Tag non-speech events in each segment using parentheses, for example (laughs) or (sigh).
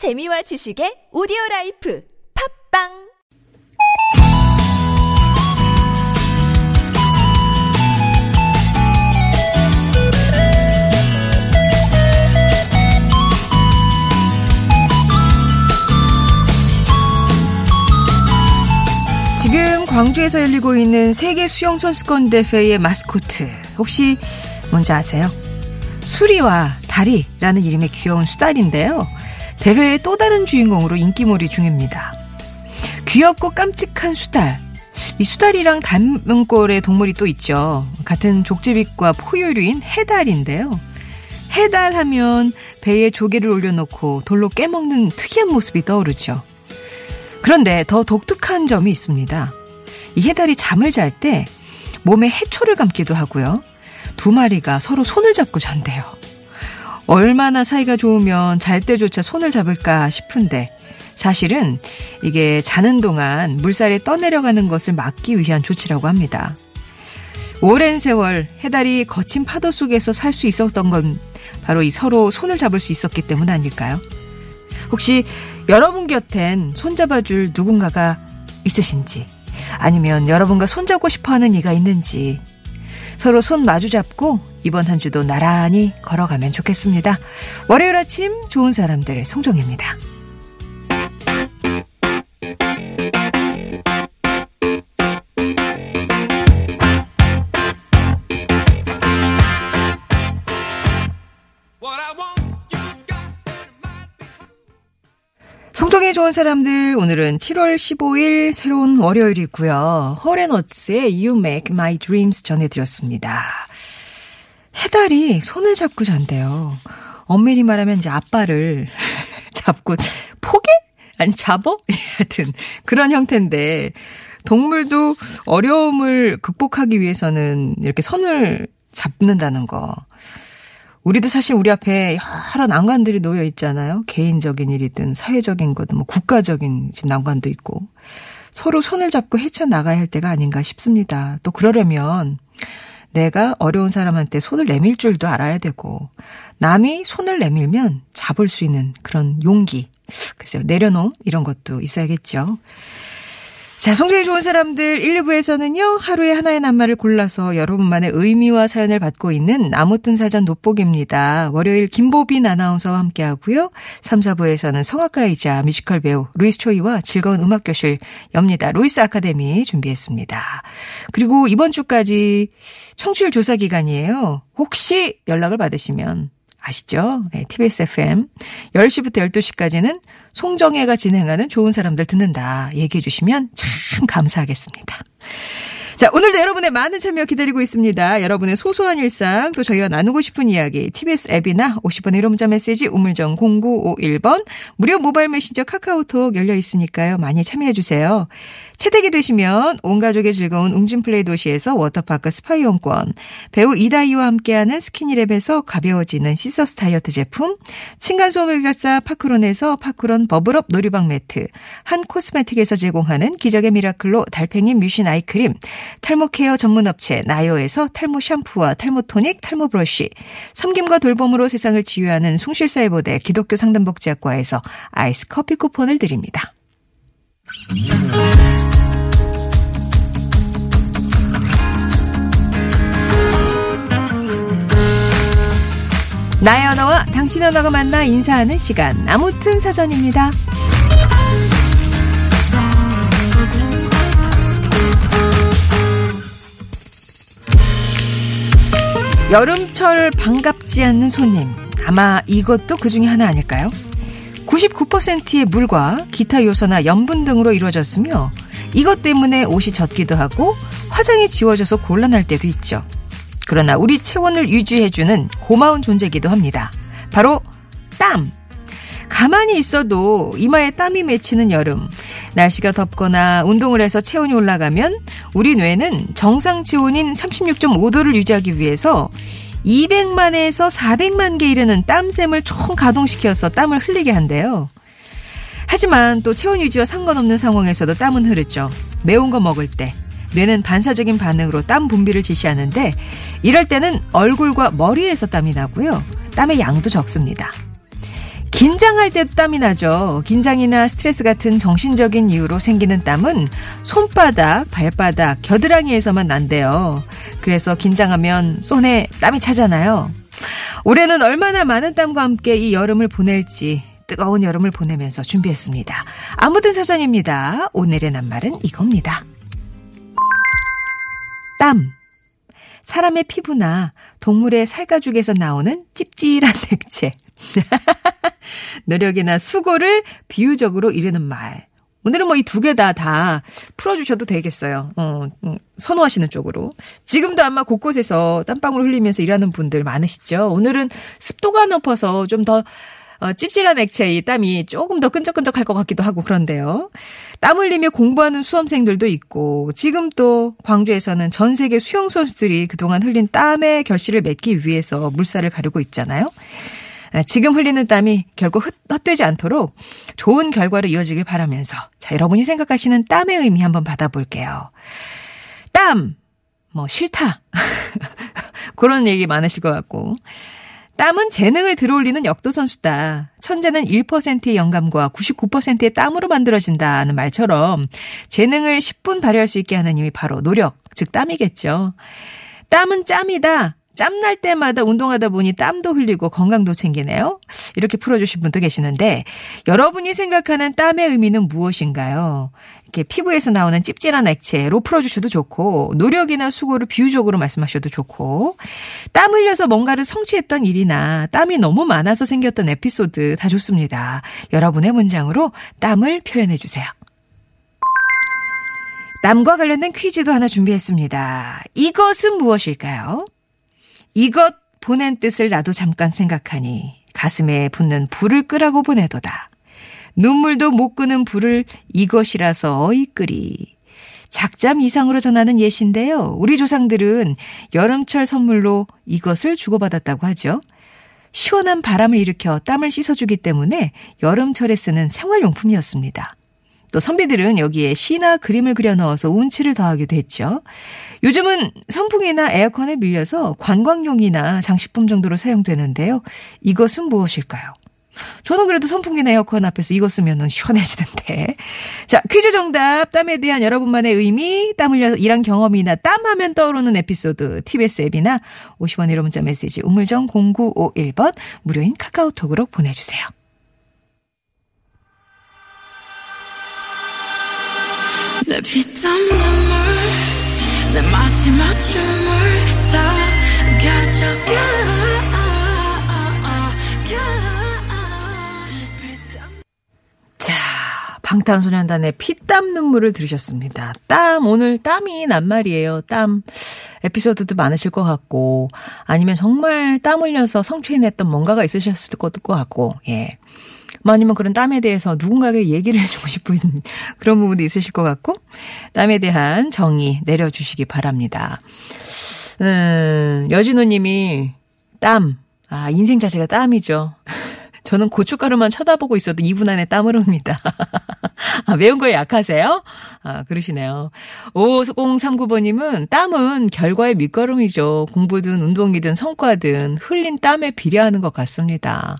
재미와 지식의 오디오 라이프 팟빵 지금 광주에서 열리고 있는 세계 수영 선수권 대회의 마스코트 혹시 뭔지 아세요? 수리와 다리라는 이름의 귀여운 수달인데요. 대회의 또 다른 주인공으로 인기몰이 중입니다. 귀엽고 깜찍한 수달. 이 수달이랑 닮은 꼴의 동물이 또 있죠. 같은 족제비과 포유류인 해달인데요. 해달 하면 배에 조개를 올려놓고 돌로 깨먹는 특이한 모습이 떠오르죠. 그런데 더 독특한 점이 있습니다. 이 해달이 잠을 잘 때 몸에 해초를 감기도 하고요. 두 마리가 서로 손을 잡고 잔대요. 얼마나 사이가 좋으면 잘 때조차 손을 잡을까 싶은데 사실은 이게 자는 동안 물살에 떠내려가는 것을 막기 위한 조치라고 합니다. 오랜 세월 해달이 거친 파도 속에서 살 수 있었던 건 바로 이 서로 손을 잡을 수 있었기 때문 아닐까요? 혹시 여러분 곁엔 손잡아줄 누군가가 있으신지 아니면 여러분과 손잡고 싶어 하는 이가 있는지 서로 손 마주 잡고 이번 한 주도 나란히 걸어가면 좋겠습니다. 월요일 아침 좋은 사람들 송정입니다. 송정의 좋은 사람들 오늘은 7월 15일 새로운 월요일이고요. 허렌어츠의 You Make My Dreams 전해드렸습니다. 해달이 손을 잡고 잔대요. 엄밀히 말하면 이제 아빠를 (laughs) 잡고 포개? 아니 잡어? (laughs) 하여튼 그런 형태인데 동물도 어려움을 극복하기 위해서는 이렇게 손을 잡는다는 거. 우리도 사실 우리 앞에 여러 난관들이 놓여 있잖아요. 개인적인 일이든 사회적인 거든 뭐 국가적인 지금 난관도 있고 서로 손을 잡고 헤쳐나가야 할 때가 아닌가 싶습니다. 또 그러려면 내가 어려운 사람한테 손을 내밀 줄도 알아야 되고 남이 손을 내밀면 잡을 수 있는 그런 용기 글쎄요 내려놓음 이런 것도 있어야겠죠. 자, 송정이 좋은 사람들 1, 2부에서는요, 하루에 하나의 낱말을 골라서 여러분만의 의미와 사연을 받고 있는 나무뜬 사전 돋보기입니다. 월요일 김보빈 아나운서와 함께 하고요. 3, 4부에서는 성악가이자 뮤지컬 배우 루이스 초이와 즐거운 음악교실 엽니다. 루이스 아카데미 준비했습니다. 그리고 이번 주까지 청취율 조사 기간이에요. 혹시 연락을 받으시면 아시죠? 네, TBS FM 10시부터 12시까지는 송정혜가 진행하는 좋은 사람들 듣는다 얘기해 주시면 참 감사하겠습니다. 자, 오늘도 여러분의 많은 참여 기다리고 있습니다. 여러분의 소소한 일상, 또 저희와 나누고 싶은 이야기, TBS 앱이나 50번의 1호 문자 메시지, 우물정 0951번, 무료 모바일 메신저 카카오톡 열려 있으니까요. 많이 참여해 주세요. 채택이 되시면 온 가족의 즐거운 웅진플레이 도시에서 워터파크 스파이용권, 배우 이다희와 함께하는 스키니랩에서 가벼워지는 시서스 다이어트 제품, 층간소음 해결사 파크론에서 파크론 버블업 놀이방 매트, 한 코스메틱에서 제공하는 기적의 미라클로 달팽이 뮤신 아이크림, 탈모 care 전문 업체 나요에서 탈모 샴푸와 탈모 토닉, 탈모 브러쉬, 섬김과 돌봄으로 세상을 치유하는 숭실사이보대 기독교 상담복지학과에서 아이스 커피 쿠폰을 드립니다. 나의 언어와 당신 언어가 만나 인사하는 시간 아무튼 사전입니다. 여름철 반갑지 않는 손님 아마 이것도 그 중에 하나 아닐까요? 99%의 물과 기타 요소나 염분 등으로 이루어졌으며 이것 때문에 옷이 젖기도 하고 화장이 지워져서 곤란할 때도 있죠. 그러나 우리 체온을 유지해주는 고마운 존재이기도 합니다. 바로 땀. 가만히 있어도 이마에 땀이 맺히는 여름. 날씨가 덥거나 운동을 해서 체온이 올라가면 우리 뇌는 정상 체온인 36.5도를 유지하기 위해서 200만에서 400만 개 이르는 땀샘을 총 가동시켜서 땀을 흘리게 한대요. 하지만 또 체온 유지와 상관없는 상황에서도 땀은 흐르죠. 매운 거 먹을 때 뇌는 반사적인 반응으로 땀 분비를 지시하는데 이럴 때는 얼굴과 머리에서 땀이 나고요. 땀의 양도 적습니다. 긴장할 때도 땀이 나죠. 긴장이나 스트레스 같은 정신적인 이유로 생기는 땀은 손바닥, 발바닥, 겨드랑이에서만 난대요. 그래서 긴장하면 손에 땀이 차잖아요. 올해는 얼마나 많은 땀과 함께 이 여름을 보낼지 뜨거운 여름을 보내면서 준비했습니다. 아무튼 사전입니다. 오늘의 낱말은 이겁니다. 땀. 사람의 피부나 동물의 살가죽에서 나오는 찝찝한 액체. (laughs) 노력이나 수고를 비유적으로 이르는 말. 오늘은 뭐 이 두 개 다, 다 풀어주셔도 되겠어요. 어, 음, 선호하시는 쪽으로. 지금도 아마 곳곳에서 땀방울 흘리면서 일하는 분들 많으시죠? 오늘은 습도가 높아서 좀 더, 어, 찝찝한 액체의 땀이 조금 더 끈적끈적할 것 같기도 하고 그런데요. 땀 흘리며 공부하는 수험생들도 있고, 지금 또 광주에서는 전 세계 수영 선수들이 그동안 흘린 땀의 결실을 맺기 위해서 물살을 가르고 있잖아요. 아, 지금 흘리는 땀이 결국 헛되지 않도록 좋은 결과로 이어지길 바라면서 자 여러분이 생각하시는 땀의 의미 한번 받아볼게요. 땀, 뭐 싫다 (laughs) 그런 얘기 많으실 것 같고 땀은 재능을 들어올리는 역도 선수다. 천재는 1%의 영감과 99%의 땀으로 만들어진다는 말처럼 재능을 10분 발휘할 수 있게 하는 힘이 바로 노력, 즉 땀이겠죠. 땀은 짬이다. 짬날 때마다 운동하다 보니 땀도 흘리고 건강도 챙기네요. 이렇게 풀어주신 분도 계시는데 여러분이 생각하는 땀의 의미는 무엇인가요? 이렇게 피부에서 나오는 찝찝한 액체로 풀어주셔도 좋고 노력이나 수고를 비유적으로 말씀하셔도 좋고 땀 흘려서 뭔가를 성취했던 일이나 땀이 너무 많아서 생겼던 에피소드 다 좋습니다. 여러분의 문장으로 땀을 표현해 주세요. 땀과 관련된 퀴즈도 하나 준비했습니다. 이것은 무엇일까요? 이것 보낸 뜻을 나도 잠깐 생각하니 가슴에 붙는 불을 끄라고 보내도다. 눈물도 못 끄는 불을 이것이라서 어이 끄리. 작잠 이상으로 전하는 예시인데요. 우리 조상들은 여름철 선물로 이것을 주고받았다고 하죠. 시원한 바람을 일으켜 땀을 씻어주기 때문에 여름철에 쓰는 생활용품이었습니다. 또 선비들은 여기에 시나 그림을 그려 넣어서 운치를 더하기도 했죠. 요즘은 선풍이나 에어컨에 밀려서 관광용이나 장식품 정도로 사용되는데요. 이것은 무엇일까요? 저는 그래도 선풍기나 에어컨 앞에서 이거 쓰면 시원해지는데. 자, 퀴즈 정답, 땀에 대한 여러분만의 의미, 땀 흘려 일한 경험이나 땀 하면 떠오르는 에피소드, TBS 앱이나 50원 1호 문자 메시지 우물정 0951번 무료인 카카오톡으로 보내주세요. 내 피땀 눈물 내 마지막 춤을 다 가져가 자, 방탄소년단의 피땀 눈물을 들으셨습니다. 땀, 오늘 땀이 난 말이에요. 땀. 에피소드도 많으실 것 같고, 아니면 정말 땀 흘려서 성취해냈던 뭔가가 있으셨을 것 같고, 예. 뭐 아니면 그런 땀에 대해서 누군가에게 얘기를 해주고 싶은 (laughs) 그런 부분도 있으실 것 같고, 땀에 대한 정의 내려주시기 바랍니다. 음, 여진호 님이 땀. 아, 인생 자체가 땀이죠. 저는 고춧가루만 쳐다보고 있어도 2분 안에 땀을 옵니다. (laughs) 아, 매운 거에 약하세요? 아, 그러시네요. 5039번님은 땀은 결과의 밑거름이죠. 공부든 운동이든 성과든 흘린 땀에 비례하는 것 같습니다.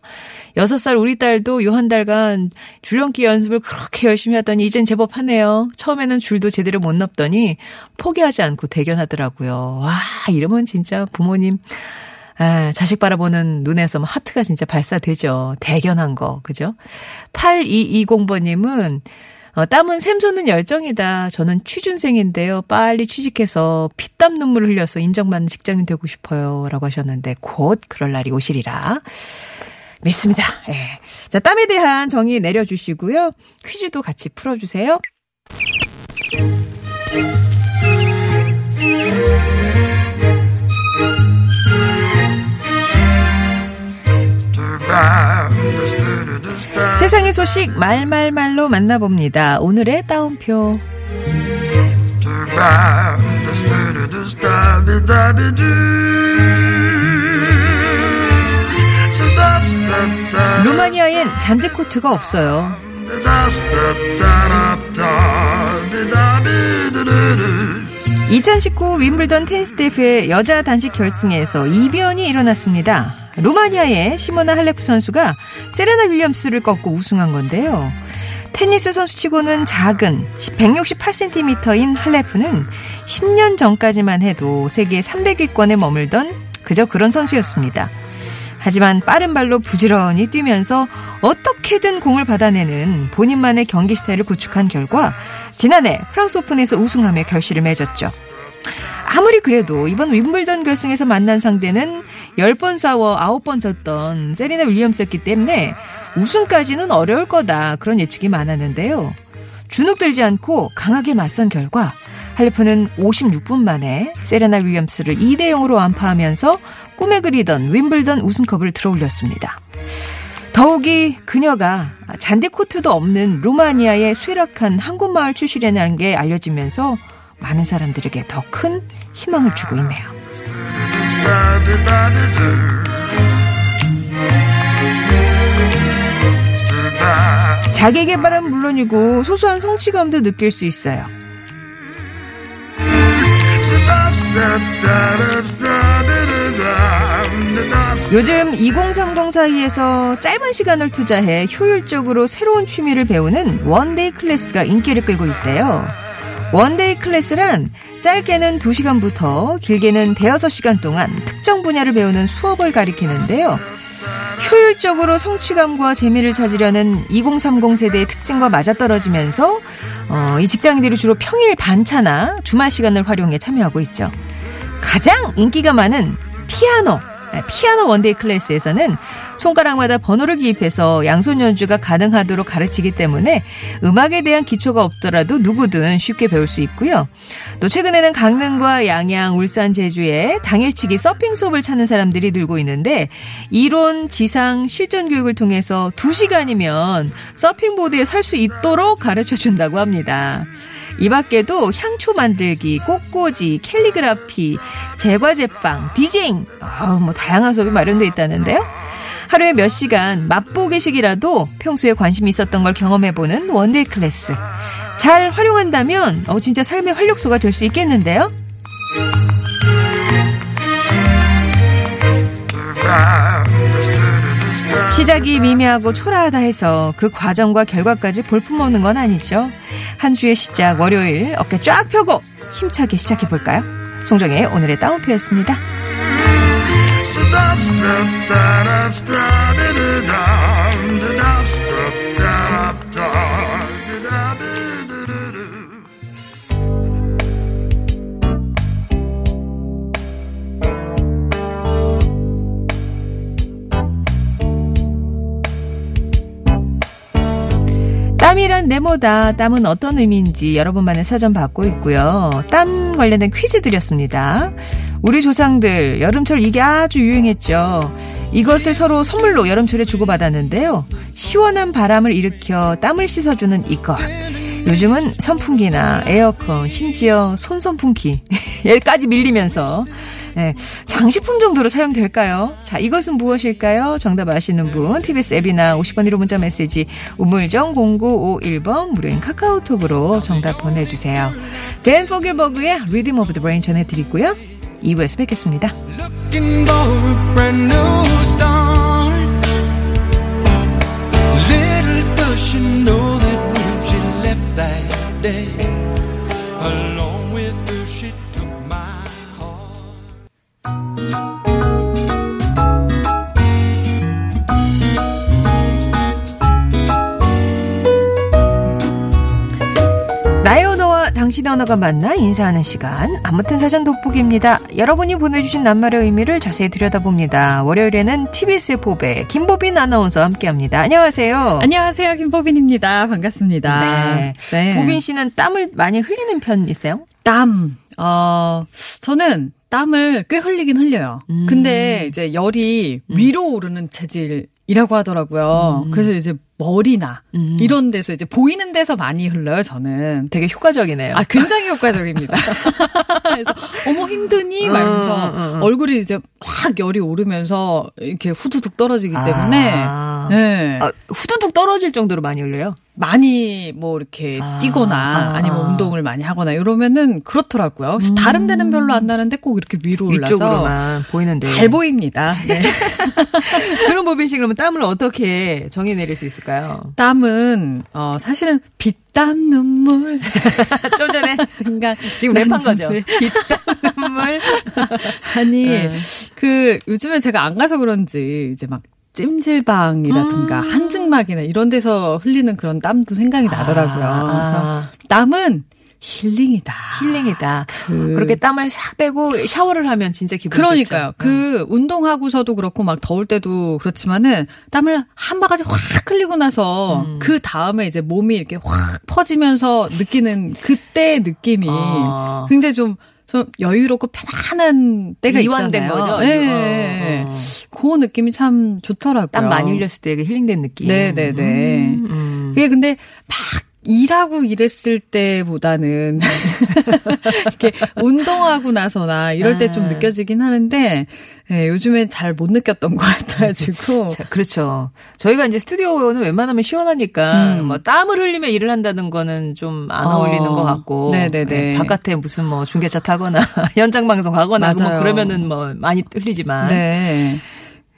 6살 우리 딸도 요 한 달간 줄넘기 연습을 그렇게 열심히 하더니 이젠 제법 하네요. 처음에는 줄도 제대로 못 넘더니 포기하지 않고 대견하더라고요. 와, 이러면 진짜 부모님 아, 자식 바라보는 눈에서 뭐 하트가 진짜 발사되죠. 대견한 거, 그죠? 8220번님은, 어, 땀은 샘솟는 열정이다. 저는 취준생인데요. 빨리 취직해서 피땀 눈물 흘려서 인정받는 직장인 되고 싶어요. 라고 하셨는데, 곧 그럴 날이 오시리라. 믿습니다. 예. 자, 땀에 대한 정의 내려주시고요. 퀴즈도 같이 풀어주세요. 세상의 소식 말말말로 만나봅니다. 오늘의 따옴표. 루마니아엔 잔디코트가 없어요. 2019 윈블던 테니스 대회 여자 단식 결승에서 이변이 일어났습니다. 루마니아의 시모나 할레프 선수가 세레나 윌리엄스를 꺾고 우승한 건데요. 테니스 선수치고는 작은 168cm인 할레프는 10년 전까지만 해도 세계 300위권에 머물던 그저 그런 선수였습니다. 하지만 빠른 발로 부지런히 뛰면서 어떻게든 공을 받아내는 본인만의 경기 스타일을 구축한 결과 지난해 프랑스 오픈에서 우승하며 결실을 맺었죠. 아무리 그래도 이번 윈블던 결승에서 만난 상대는 10번 싸워 9번 졌던 세리나 윌리엄스였기 때문에 우승까지는 어려울 거다 그런 예측이 많았는데요. 주눅들지 않고 강하게 맞선 결과 할리프는 56분 만에 세레나 윌리엄스를 2대 0으로 완파하면서 꿈에 그리던 윈블던 우승컵을 들어올렸습니다. 더욱이 그녀가 잔디 코트도 없는 루마니아의 쇠락한 항구마을 출신이라는 게 알려지면서 많은 사람들에게 더 큰 희망을 주고 있네요. 자기 개발은 물론이고 소소한 성취감도 느낄 수 있어요. 요즘 2030 사이에서 짧은 시간을 투자해 효율적으로 새로운 취미를 배우는 one-day class가 인기를 끌고 있대요. one-day class란 짧게는 2시간부터 길게는 대여섯 시간 동안 특정 분야를 배우는 수업을 가리키는데요. 효율적으로 성취감과 재미를 찾으려는 2030 세대의 특징과 맞아떨어지면서 어, 이 직장인들이 주로 평일 반차나 주말 시간을 활용해 참여하고 있죠. 가장 인기가 많은 피아노, 아, 피아노 one-day class에서는 손가락마다 번호를 기입해서 양손 연주가 가능하도록 가르치기 때문에 음악에 대한 기초가 없더라도 누구든 쉽게 배울 수 있고요. 또 최근에는 강릉과 양양, 울산, 제주에 당일치기 서핑 수업을 찾는 사람들이 늘고 있는데 이론, 지상, 실전 교육을 통해서 2시간이면 서핑보드에 설 수 있도록 가르쳐 준다고 합니다. 이 밖에도 향초 만들기, 꽃꽂이, 캘리그라피, 제과 제빵, 디제잉, 아, 뭐 다양한 수업이 마련돼 있다는데요. 하루에 몇 시간 맛보기식이라도 평소에 관심이 있었던 걸 경험해보는 one-day class. 잘 활용한다면 어, 진짜 삶의 활력소가 될 수 있겠는데요. 시작이 미미하고 초라하다 해서 그 과정과 결과까지 볼품없는 건 아니죠. 한 주의 시작 월요일 어깨 쫙 펴고 힘차게 시작해 볼까요? 송정의 오늘의 따옴표였습니다. 땀이란 네모다. 땀은 어떤 의미인지 여러분만의 사전 받고 있고요. 땀 관련된 퀴즈 드렸습니다. 우리 조상들 여름철 이게 아주 유행했죠. 이것을 서로 선물로 여름철에 주고받았는데요. 시원한 바람을 일으켜 땀을 씻어주는 이것. 요즘은 선풍기나 에어컨, 심지어 손선풍기, (laughs) 얘까지 밀리면서 네, 장식품 정도로 사용될까요? 자, 이것은 무엇일까요? 정답 아시는 분, TBS 앱이나 50번 1호 문자 메시지 우물정 0951번 무료인 카카오톡으로 정답 보내주세요. 댄 포길버그의 Rhythm of the Rain 전해드리고요. 2부에서 뵙겠습니다. 당신의 언어가 만나 인사하는 시간. 아무튼 사전 돋보기입니다. 여러분이 보내주신 낱말의 의미를 자세히 들여다봅니다. 월요일에는 TBS의 보배 김보빈 아나운서와 함께합니다. 안녕하세요. 안녕하세요. 김보빈입니다. 반갑습니다. 네. 네. 보빈 씨는 땀을 많이 흘리는 편이세요? 땀. 어, 저는 땀을 꽤 흘리긴 흘려요. 음. 근데 이제 열이 음. 위로 오르는 체질이라고 하더라고요. 음. 그래서 이제 머리나 음. 이런 데서 이제 보이는 데서 많이 흘러요, 저는. 되게 효과적이네요. 아, 굉장히 효과적입니다. (laughs) 그래서, 어머, 힘드니? 막 이러면서 음, 음, 음. 얼굴이 이제 확 열이 오르면서 이렇게 후두둑 떨어지기 때문에, 아. 네. 아, 후두둑 떨어질 정도로 많이 흘려요? 많이 뭐 이렇게 아, 뛰거나 아, 아, 니면 아. 운동을 많이 하거나 이러면은 그렇더라고요. 그래서 다른 데는 별로 안 나는데 꼭 이렇게 위로 올라서 보이는데. 잘 보입니다. (laughs) 네. 그런 씨 그러면 땀을 어떻게 정의 내릴 수 있을까요? 땀은 어 사실은 빛땀 눈물 (laughs) 좀 전에 (laughs) 생각 지금 랩한 거죠. 네. 빛땀 눈물. (laughs) 아니 네. 그 요즘에 제가 안 가서 그런지 이제 막 찜질방이라든가 아. 한증막이나 이런 데서 흘리는 그런 땀도 생각이 나더라고요. 아, 그래서 땀은 힐링이다. 힐링이다. 그- 그렇게 땀을 싹 빼고 샤워를 하면 진짜 기분 그러니까요. 좋죠. 그 운동하고서도 그렇고 막 더울 때도 그렇지만은 땀을 한 바가지 확 흘리고 나서 음. 그 다음에 이제 몸이 이렇게 확 퍼지면서 느끼는 그때의 느낌이 아. 굉장히 좀, 좀 여유롭고 편안한 때가 이완된 있잖아요. 거죠. 예. 어, 어. 그 느낌이 참 좋더라고요. 땀 많이 흘렸을 때그 힐링된 느낌. 네네네. 음, 음. 그게 근데 막 일하고 이랬을 때보다는 (laughs) 이렇게 운동하고 나서나 이럴 때좀 아. 느껴지긴 하는데 예, 요즘에 잘 못 느꼈던 것 같아가지고 (laughs) 자, 그렇죠. 저희가 이제 스튜디오는 웬만하면 시원하니까 음. 뭐 땀을 흘리며 일을 한다는 거는 좀안 어. 어. 울리는 것 같고. 네네네. 예, 바깥에 무슨 뭐 중계차 타거나 (laughs) 현장 방송 가거나 뭐. 그러면은 뭐 많이 흘리지만. 네.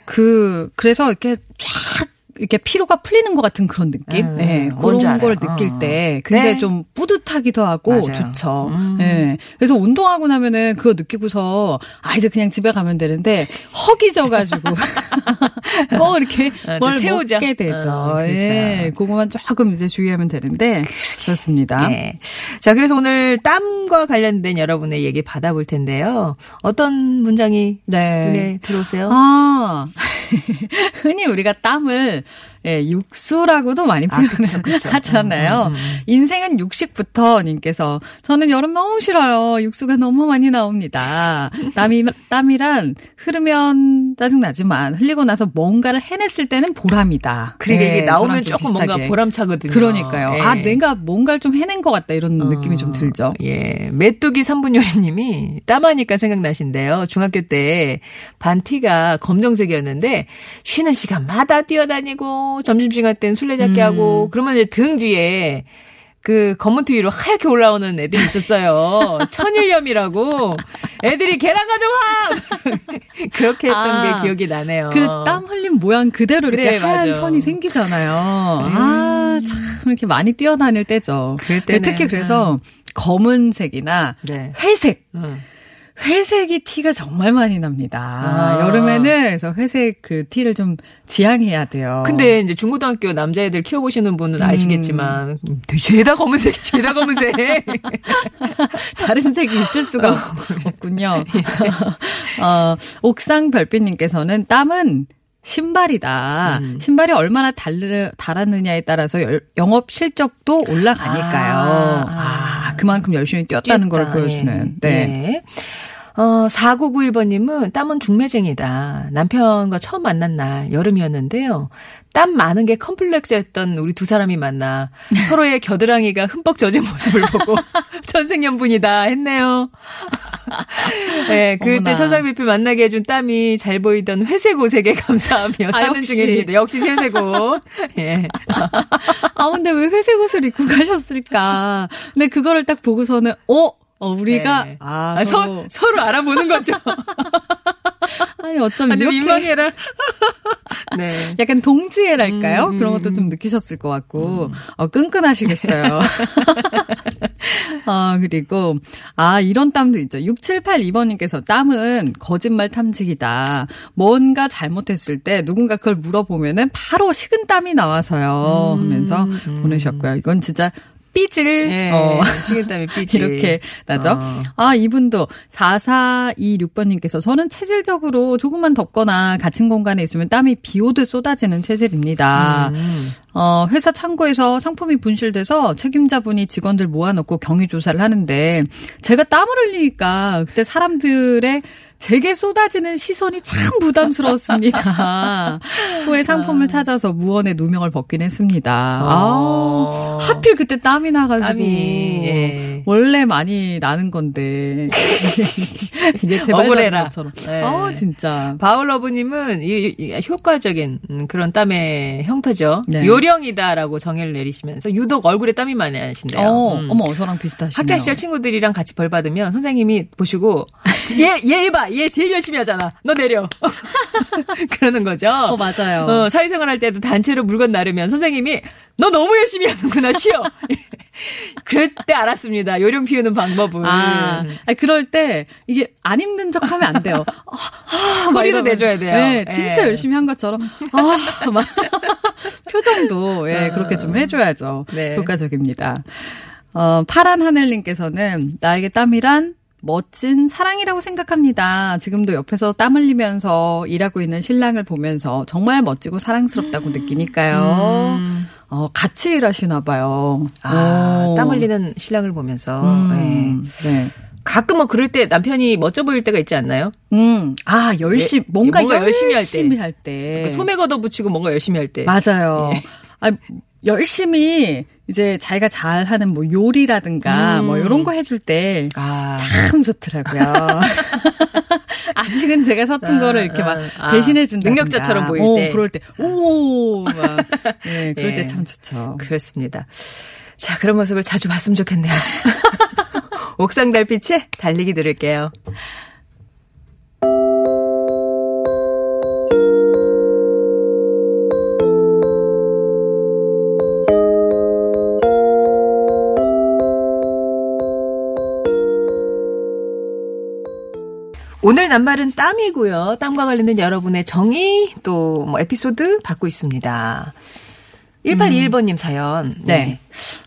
그 그래서 이렇게 쫙 이렇게 피로가 풀리는 것 같은 그런 느낌? 음, 네, 그런 걸 알아요. 느낄 어. 때 굉장히 네. 좀 뿌듯하기도 하고 맞아요. 좋죠. 음. 네. 그래서 운동하고 나면은 그거 느끼고서 아 이제 그냥 집에 가면 되는데 허기져가지고 (laughs) 꼭 이렇게 어, 또뭘 채우죠. 먹게 되죠. 어, 그렇죠. 예, 그거만 조금 이제 주의하면 되는데 그렇습니다. 예. 자, 그래서 오늘 땀과 관련된 여러분의 얘기 받아볼 텐데요. 어떤 문장이 네. 눈에 들어오세요? 아, (laughs) 흔히 우리가 땀을 예, 육수라고도 많이 아, 표현을 그쵸, 그쵸. 하잖아요. 음, 음, 음. 인생은 육식부터 님께서 저는 여름 너무 싫어요. 육수가 너무 많이 나옵니다. 땀이 땀이란 흐르면 짜증 나지만 흘리고 나서 뭔가를 해냈을 때는 보람이다. 그러니까 예, 이게 나오면 조금 뭔가 비슷하게. 보람차거든요. 그러니까요. 예. 아, 내가 뭔가를 좀 해낸 것 같다 이런 느낌이 좀 들죠. 어, 예. 메뚜기 3분 요리님이 땀하니까 생각나신데요. 중학교 때 반티가 검정색이었는데 쉬는 시간마다 뛰어다니고 점심시간 때는 술래잡기 음. 하고 그러면 이제 등 뒤에 그 검은 티 위로 하얗게 올라오는 애들이 있었어요. (laughs) 천일염이라고. 애들이 계란 가져와! (laughs) 그렇게 했던 아, 게 기억이 나네요. 그 땀 흘린 모양 그대로 이렇게 그래, 하얀 맞아. 선이 생기잖아요. 아, 참 이렇게 많이 뛰어다닐 때죠. 때는, 특히 그래서 검은색이나 네. 회색. 응. 회색이 티가 정말 많이 납니다. 아. 여름에는 그래서 회색 그 티를 좀 지향해야 돼요. 근데 이제 중고등학교 남자애들 키워보시는 분은 음. 아시겠지만 죄다 검은색, 죄다 검은색. (laughs) 다른 색이 있을 수가 없- 없군요. (laughs) 어, 옥상 별빛님께서는 땀은 신발이다. 음. 신발이 얼마나 달, 달았느냐에 따라서 열- 영업 실적도 올라가니까요. 아, 아, 아. 그만큼 열심히 뛰었다는 걸 뛰었다. 보여주는. 예. 네. 예. 어, 4991번님은 땀은 중매쟁이다. 남편과 처음 만난 날 여름이었는데요. 땀 많은 게 컴플렉스였던 우리 두 사람이 만나 서로의 겨드랑이가 흠뻑 젖은 모습을 보고 (laughs) 천생연분이다 했네요. (laughs) 네, 그때 어머나. 천상비필 만나게 해준 땀이 잘 보이던 회색 옷에게 감사하며 사는 역시. 중입니다. 역시 회색 옷. (laughs) 예. 아, 근데 왜 회색 옷을 입고 가셨을까? 근데 그거를 딱 보고서는, 어? 어, 우리가, 네. 아, 아, 서로, 서, 서로 알아보는 거죠. (laughs) 아니, 어쩜 근데 이렇게. 민망해라. (laughs) 네. 약간 동지애랄까요? 음, 그런 것도 좀 느끼셨을 것 같고, 어, 끈끈하시겠어요. 어, (laughs) 그리고, 아, 이런 땀도 있죠. 6782번님께서 땀은 거짓말 탐지기다. 뭔가 잘못했을 때 누군가 그걸 물어보면은 바로 식은 땀이 나와서요. 하면서 음. 보내셨고요. 이건 진짜 삐질. 예. 어. 식은땀이 (laughs) 삐지. 이렇게 나죠. 어. 아, 이분도 4426번님께서 저는 체질적으로 조금만 덥거나 갇힌 공간에 있으면 땀이 비 오듯 쏟아지는 체질입니다. 음. 어, 회사 창고에서 상품이 분실돼서 책임자분이 직원들 모아놓고 경위 조사를 하는데 제가 땀을 흘리니까 그때 사람들의 제게 쏟아지는 시선이 참 부담스러웠습니다. (laughs) 후에 상품을 찾아서 무언의 누명을 벗긴 했습니다. 아, 하필 그때 땀이 나가지고. 땀이, 예. 원래 많이 나는 건데. (laughs) 이게 억울해라. 것처럼. 네. 아, 진짜. 바울러브님은 이, 이 효과적인 음, 그런 땀의 형태죠. 네. 요령이다라고 정의를 내리시면서 유독 얼굴에 땀이 많이 나신대요. 어, 음. 어머, 저랑 비슷하시네요. 학창 시절 친구들이랑 같이 벌 받으면 선생님이 보시고 얘얘 봐, 얘 제일 열심히 하잖아. 너 내려. (laughs) 그러는 거죠. 어, 맞아요. 어, 사회생활 할 때도 단체로 물건 나르면 선생님이 너 너무 열심히 하는구나 쉬어. (laughs) 그럴 때 알았습니다. 요령 피우는 방법을. 아, 아니, 그럴 때 이게 안 힘든 척 하면 안 돼요. 아, 아, 막 소리도. 내줘야 돼요. 네, 진짜 예. 열심히 한 것처럼. 아, 막 (laughs) 표정도 예, 그렇게 좀 해줘야죠. 네. 효과적입니다. 어, 파란 하늘님께서는 나에게 땀이란 멋진 사랑이라고 생각합니다. 지금도 옆에서 땀 흘리면서 일하고 있는 신랑을 보면서 정말 멋지고 사랑스럽다고 느끼니까요. 음. 어, 같이 일하시나 봐요. 아, 오. 땀 흘리는 신랑을 보면서. 음, 네. 네. 가끔 뭐 그럴 때 남편이 멋져 보일 때가 있지 않나요? 음, 아, 열심히, 예, 뭔가, 뭔가 열심히 열심히, 할 때. 할 때. 그 소매 걷어붙이고 뭔가 열심히 할 때. 맞아요. 예. 아, 열심히 이제 자기가 잘 하는 뭐 요리라든가 음. 뭐 이런 거 해줄 때 아. 참 좋더라고요. (laughs) 아직은 제가 서툰 아, 거를 이렇게 막 아, 아. 대신해 준다. 능력자처럼 보일 어, 때. 그럴 때, 오! 막, 네, (laughs) 그럴 예. 때참 좋죠. 그렇습니다. 자, 그런 모습을 자주 봤으면 좋겠네요. (laughs) 옥상 달빛에 달리기 들을게요. 오늘 낱말은 땀이고요. 땀과 관련된 여러분의 정의 또 뭐 에피소드 받고 있습니다. 1821번님 사연. 네.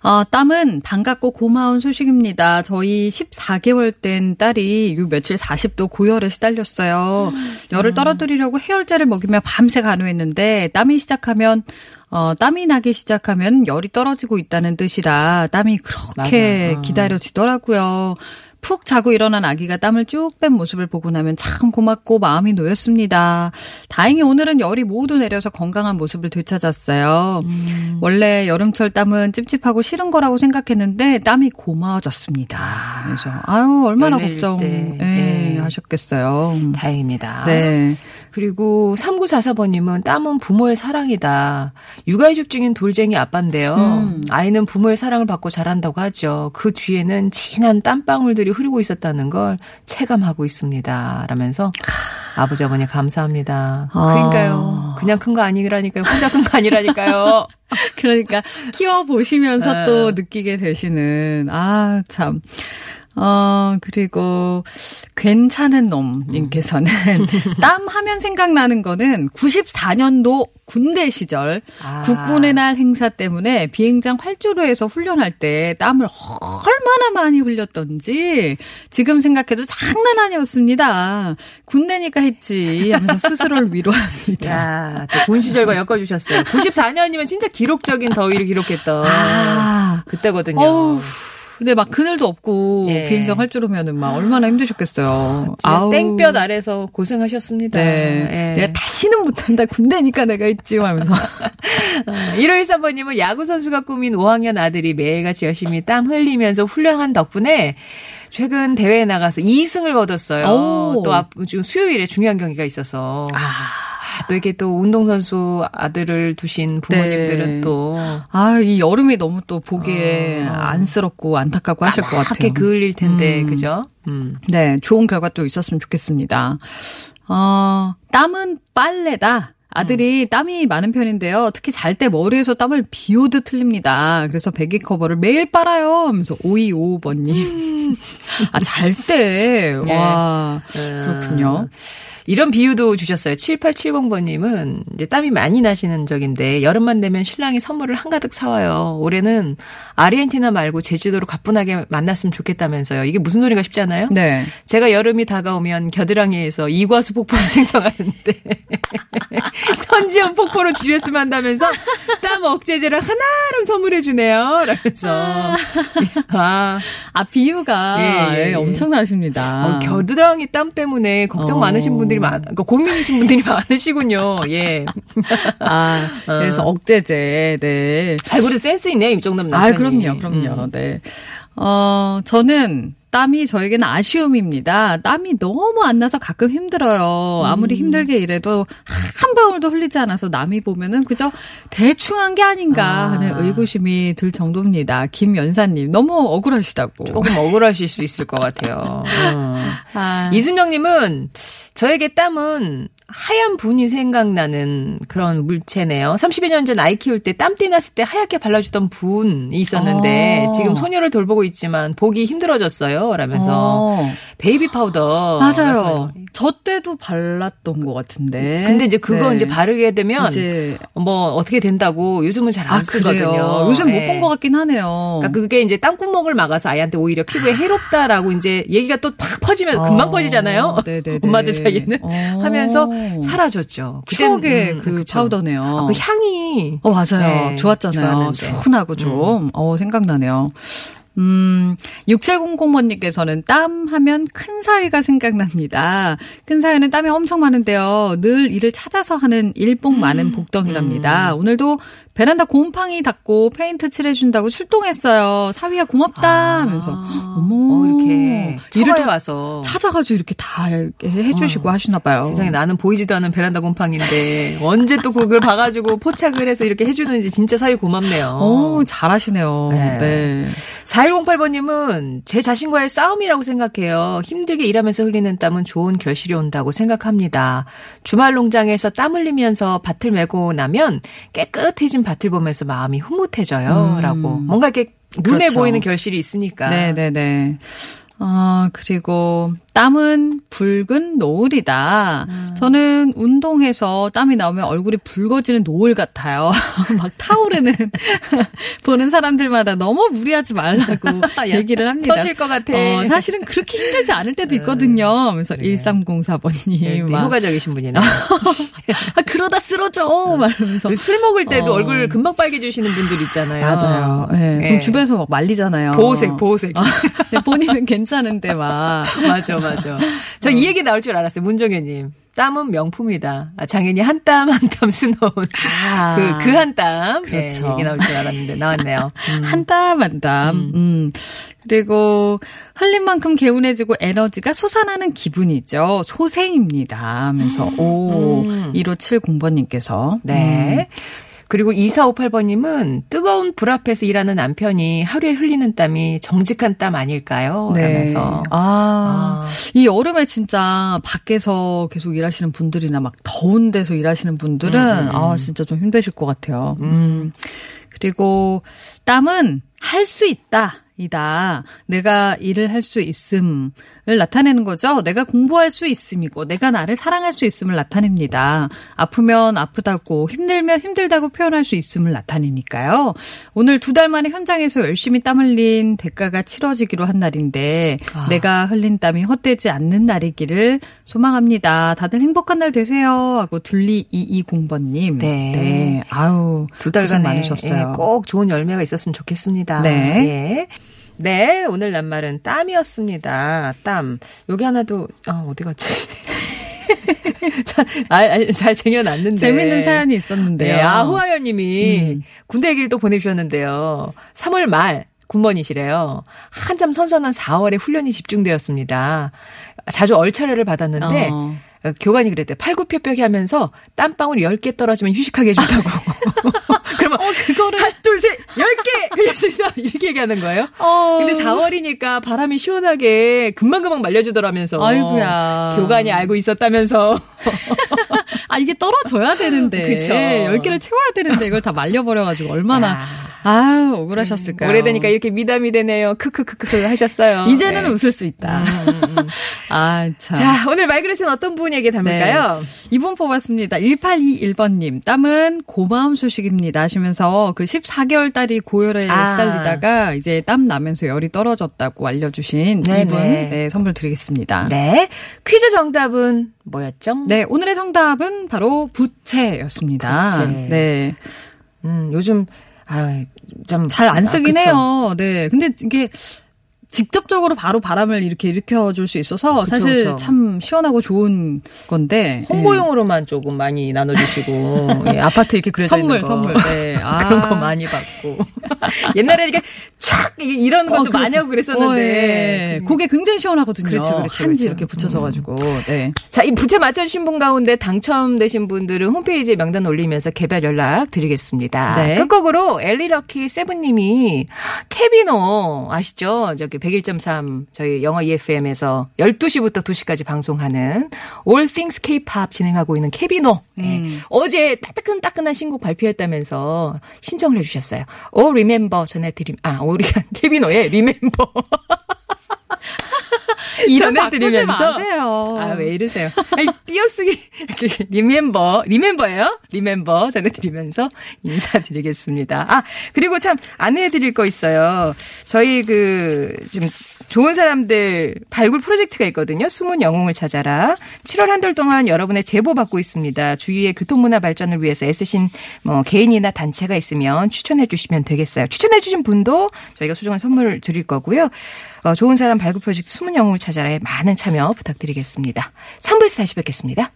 어, 땀은 반갑고 고마운 소식입니다. 저희 14개월 된 딸이 요 며칠 40도 고열에 시달렸어요. 열을 떨어뜨리려고 해열제를 먹이며 밤새 간호했는데 땀이 시작하면 어, 땀이 나기 시작하면 열이 떨어지고 있다는 뜻이라 땀이 그렇게 맞아. 어. 기다려지더라고요. 푹 자고 일어난 아기가 땀을 쭉 뺀 모습을 보고 나면 참 고맙고 마음이 놓였습니다. 다행히 오늘은 열이 모두 내려서 건강한 모습을 되찾았어요. 음. 원래 여름철 땀은 찝찝하고 싫은 거라고 생각했는데 땀이 고마워졌습니다. 그래서 아유 얼마나 걱정 때, 예, 예. 하셨겠어요. 다행입니다. 네. 그리고 3944번님은 땀은 부모의 사랑이다. 육아휴직 중인 돌쟁이 아빠인데요. 음. 아이는 부모의 사랑을 받고 자란다고 하죠. 그 뒤에는 진한 땀방울들이 흐르고 있었다는 걸 체감하고 있습니다. 라면서 아버지 어머니 감사합니다. 아. 그러니까요. 그냥 큰 거 아니라니까요. 혼자 큰 거 아니라니까요. (laughs) 그러니까 키워 보시면서 네. 또 느끼게 되시는 아 참. 어, 그리고, 괜찮은 놈님께서는, (laughs) 땀 하면 생각나는 거는 94년도 군대 시절, 아. 국군의 날 행사 때문에 비행장 활주로에서 훈련할 때 땀을 얼마나 많이 흘렸던지, 지금 생각해도 장난 아니었습니다. 군대니까 했지 하면서 스스로를 위로합니다. 야, 또군 시절과 엮어주셨어요. 94년이면 진짜 기록적인 더위를 기록했던 아, 그때거든요. 어우, 근데 막 그늘도 없고 예. 비행장 활주로면은 막 얼마나 힘드셨겠어요. 진짜 땡볕 아래서 고생하셨습니다. 네. 예. 내가 다시는 못한다. 군대니까 내가 있지. 하면서. 1513번님은 (laughs) 야구 선수가 꾸민 5학년 아들이 매일같이 열심히 땀 흘리면서 훈련한 덕분에 최근 대회에 나가서 2승을 거뒀어요. 오. 또 앞, 지금 수요일에 중요한 경기가 있어서. 아. 아, 또 이렇게 또 운동선수 아들을 두신 부모님들은 네. 또. 아, 이 여름이 너무 또 보기에 어. 안쓰럽고 안타깝고 하실 것 같아요. 까맣게 그을릴 텐데, 음. 그죠? 음. 네, 좋은 결과 또 있었으면 좋겠습니다. 어, 땀은 빨래다. 아들이 땀이 많은 편인데요. 특히 잘 때 머리에서 땀을 비 오듯 흘립니다. 그래서 베개 커버를 매일 빨아요. 하면서 5255번님. 아, 잘 때. 예. 와. 그렇군요. 이런 비유도 주셨어요. 7870번님은 이제 땀이 많이 나시는 적인데 여름만 되면 신랑이 선물을 한가득 사와요. 올해는 아르헨티나 말고 제주도로 가뿐하게 만났으면 좋겠다면서요. 이게 무슨 소리가 쉽지 않아요? 네. 제가 여름이 다가오면 겨드랑이에서 이과수 폭포를 (laughs) 생성하는데 천지연 폭포로 주셨으면 한다면서 땀 억제제를 하나로 선물해 주네요. 라면서 아, 아, 비유가 예, 예, 예, 예. 엄청나십니다. 어, 겨드랑이 땀 때문에 걱정 어. 많으신 분들이 많, 그러니까 고민이신 분들이 많으시군요. 예. 아, 그래서 억제제, 네. 아이고, 센스 있네, 이 정도면. 아, 남편이. 그럼요, 그럼요. 음. 네. 어, 저는 땀이 저에게는 아쉬움입니다. 땀이 너무 안 나서 가끔 힘들어요. 음. 아무리 힘들게 일해도 한 방울도 흘리지 않아서 남이 보면은 그저 대충 한 게 아닌가 아. 하는 의구심이 들 정도입니다. 김연사님, 너무 억울하시다고. 조금 억울하실 수 있을 것 같아요. 음. (laughs) 아, 이순영님은 저에게 땀은 하얀 분이 생각나는 그런 물체네요. 30여 년 전 아이 키울 때 땀띠 났을 때 하얗게 발라주던 분이 있었는데 어. 지금 소녀를 돌보고 있지만 보기 힘들어졌어요. 라면서 어, 베이비 파우더. 맞아요. 저 때도 발랐던 것 같은데. 근데 이제 그거 네. 이제 바르게 되면 이제 뭐 어떻게 된다고 요즘은 잘안 아, 쓰거든요. 그래요. 요즘 못 예. 본것 같긴 하네요. 그러니까 그게 이제 땀구멍을 막아서 아이한테 오히려 피부에 해롭다라고 이제 얘기가 또 팍 퍼지면 금방 어, 퍼지잖아요. 네네네. (laughs) 엄마들 사이에는 어. 하면서 사라졌죠. 그땐, 추억의 음, 그 그쵸. 파우더네요. 아, 그 향이 어, 맞아요. 네, 좋았잖아요. 좋았는데. 순하고 좀. 어, 생각나네요. 음, 6700번님께서는 땀 하면 큰 사위가 생각납니다. 큰 사위는 땀이 엄청 많은데요. 늘 일을 찾아서 하는 일복 많은 복덩이랍니다. 오늘도 베란다 곰팡이 닦고 페인트 칠해준다고 출동했어요. 사위야 고맙다 하면서. 어머. 어, 이렇게 다 와서 찾아가지고 이렇게 다 이렇게 해주시고 하시나 봐요. 세상에 나는 보이지도 않은 베란다 곰팡인데 (laughs) 언제 또 그걸 봐가지고 포착을 해서 이렇게 해주는지 진짜 사위 고맙네요. 오, 잘하시네요. 네. 네. 4108번님은 제 자신과의 싸움이라고 생각해요. 힘들게 일하면서 흘리는 땀은 좋은 결실이 온다고 생각합니다. 주말 농장에서 땀 흘리면서 밭을 메고 나면 깨끗해진 밭을 보면서 마음이 흐뭇해져요. 음. 라고. 뭔가 이렇게 눈에 그렇죠. 보이는 결실이 있으니까. 네네네. 아, 그리고 땀은 붉은 노을이다. 저는 운동해서 땀이 나오면 얼굴이 붉어지는 노을 같아요. (laughs) 막 타오르는 (laughs) 보는 사람들마다 너무 무리하지 말라고 (laughs) 야, 얘기를 합니다. 터질 것 같아. 어, 사실은 그렇게 힘들지 않을 때도 있거든요. 그래서 네. 1304번님 네, 막 효과적이신 분이네. 아, 그러다 쓰러져. 말하면서 술 먹을 때도 어. 얼굴 금방 빨개지시는 분들 있잖아요. 맞아요. 네. 네. 그럼 주변에서 막 말리잖아요. 보호색, 보호색. 네, 본인은 괜찮은데 막. 맞아, 맞아. (laughs) 저이 얘기 나올 줄 알았어요. 문정현님. 땀은 명품이다. 아, 장인이 한 땀 한 땀 수놓은 아. 그, 그 한 땀. 네, 그렇죠. 얘기 나올 줄 알았는데, 나왔네요. (laughs) 음. 한 땀, 한 땀. 음. 그리고 흘린 만큼 개운해지고 에너지가 솟아나는 기분이죠. 소생입니다. 하면서, 오, 음. 1570번님께서. 네. 그리고 2458번님은 뜨거운 불 앞에서 일하는 남편이 하루에 흘리는 땀이 정직한 땀 아닐까요? 네. 라면서. 아, 아. 이 여름에 진짜 밖에서 계속 일하시는 분들이나 막 더운 데서 일하시는 분들은 음, 음, 아, 진짜 좀 힘드실 것 같아요. 음. 그리고 땀은 할 수 있다. 이다. 내가 일을 할 수 있음을 나타내는 거죠. 내가 공부할 수 있음이고, 내가 나를 사랑할 수 있음을 나타냅니다. 아프면 아프다고, 힘들면 힘들다고 표현할 수 있음을 나타내니까요. 오늘 두 달 만에 현장에서 열심히 땀 흘린 대가가 치러지기로 한 날인데, 아. 내가 흘린 땀이 헛되지 않는 날이기를 소망합니다. 다들 행복한 날 되세요. 하고 둘리 220번님. 네. 아우. 두 달간에 많으셨어요. 예, 꼭 좋은 열매가 있었으면 좋겠습니다. 네. 예. 네, 오늘 낱말은 땀이었습니다. 땀. 여기 하나도 아, 어디 갔지? (laughs) 잘, 아, 아, 잘 쟁여놨는데. 재밌는 사연이 있었는데요. 네, 아후아연 님이 음. 군대 얘기를 또 보내주셨는데요. 3월 말 군번이시래요. 한참 선선한 4월에 훈련이 집중되었습니다. 자주 얼차려를 받았는데 어. 어, 교관이 그랬대. 팔굽혀펴기 하면서 땀방울 10개 떨어지면 휴식하게 해준다고. (laughs) 그러면 어, 그거를. 하나, 둘, 셋, 10개! 흘렸습니다. 이렇게 얘기하는 거예요. 어. 근데 4월이니까 바람이 시원하게 금방금방 말려주더라면서. 아이고야. 교관이 알고 있었다면서. (laughs) 아, 이게 떨어져야 되는데. (laughs) 그쵸. 10개를 채워야 되는데 이걸 다 말려버려가지고 얼마나. 야. 아유, 억울하셨을까요? 오래되니까 이렇게 미담이 되네요. 크크크크 하셨어요. (laughs) 이제는 네. 웃을 수 있다. (laughs) 아, 참. 자, 오늘 말그릇은 어떤 분에게 담을까요? 네. 이분 뽑았습니다. 1821번님. 땀은 고마움 소식입니다. 하시면서 그 14개월 딸이 고열에 아. 시달리다가 이제 땀 나면서 열이 떨어졌다고 알려주신 네네. 이분 네, 선물 드리겠습니다. 네. 퀴즈 정답은 뭐였죠? 네, 오늘의 정답은 바로 부채였습니다. 부채. 네. 음, 요즘, 아, 좀. 잘안 아, 쓰긴 그쵸. 해요. 네. 근데 이게 직접적으로 바로 바람을 이렇게 일으켜 줄 수 있어서 그쵸, 사실 그쵸. 참 시원하고 좋은 건데. 홍보용으로만 조금 많이 나눠주시고, (laughs) 예, 아파트 이렇게 그려져 선물, 있는 거. 선물. 네. (laughs) 아. 그런 거 많이 받고. (laughs) 옛날에 이게 촥! 이런 것도 어, 그렇죠. 많이 하고 그랬었는데. 어, 예. 그게 굉장히 시원하거든요. 그렇죠, 그렇죠, 한지 그렇죠. 이렇게 붙여져가지고. 네. 자, 이 부채 맞춰주신 분 가운데 당첨되신 분들은 홈페이지에 명단 올리면서 개별 연락 드리겠습니다. 네. 끝곡으로 엘리러키 세븐님이 케비노 아시죠? 저기 101.3 저희 영어 EFM에서 12시부터 2시까지 방송하는 All Things K-pop 진행하고 있는 케비노. 예. 음. 어제 따끈따끈한 신곡 발표했다면서 신청을 해주셨어요. 오 리멤버 전해드림 아 우리 (laughs) 케비노의 리멤버 이름 전해드리면서. 아, 왜 이러세요? 아니, 띄어쓰기, (laughs) 리멤버, 리멤버예요? 리멤버 전해드리면서 인사드리겠습니다. 아, 그리고 참 안내해드릴 거 있어요. 저희 그, 지금 좋은 사람들 발굴 프로젝트가 있거든요. 숨은 영웅을 찾아라. 7월 한 달 동안 여러분의 제보 받고 있습니다. 주위의 교통문화 발전을 위해서 애쓰신 뭐 개인이나 단체가 있으면 추천해 주시면 되겠어요. 추천해 주신 분도 저희가 소중한 선물을 드릴 거고요. 어, 좋은 사람 발굴 프로젝트 숨은 영웅을 찾아라에 많은 참여 부탁드리겠습니다. 3부에서 다시 뵙겠습니다.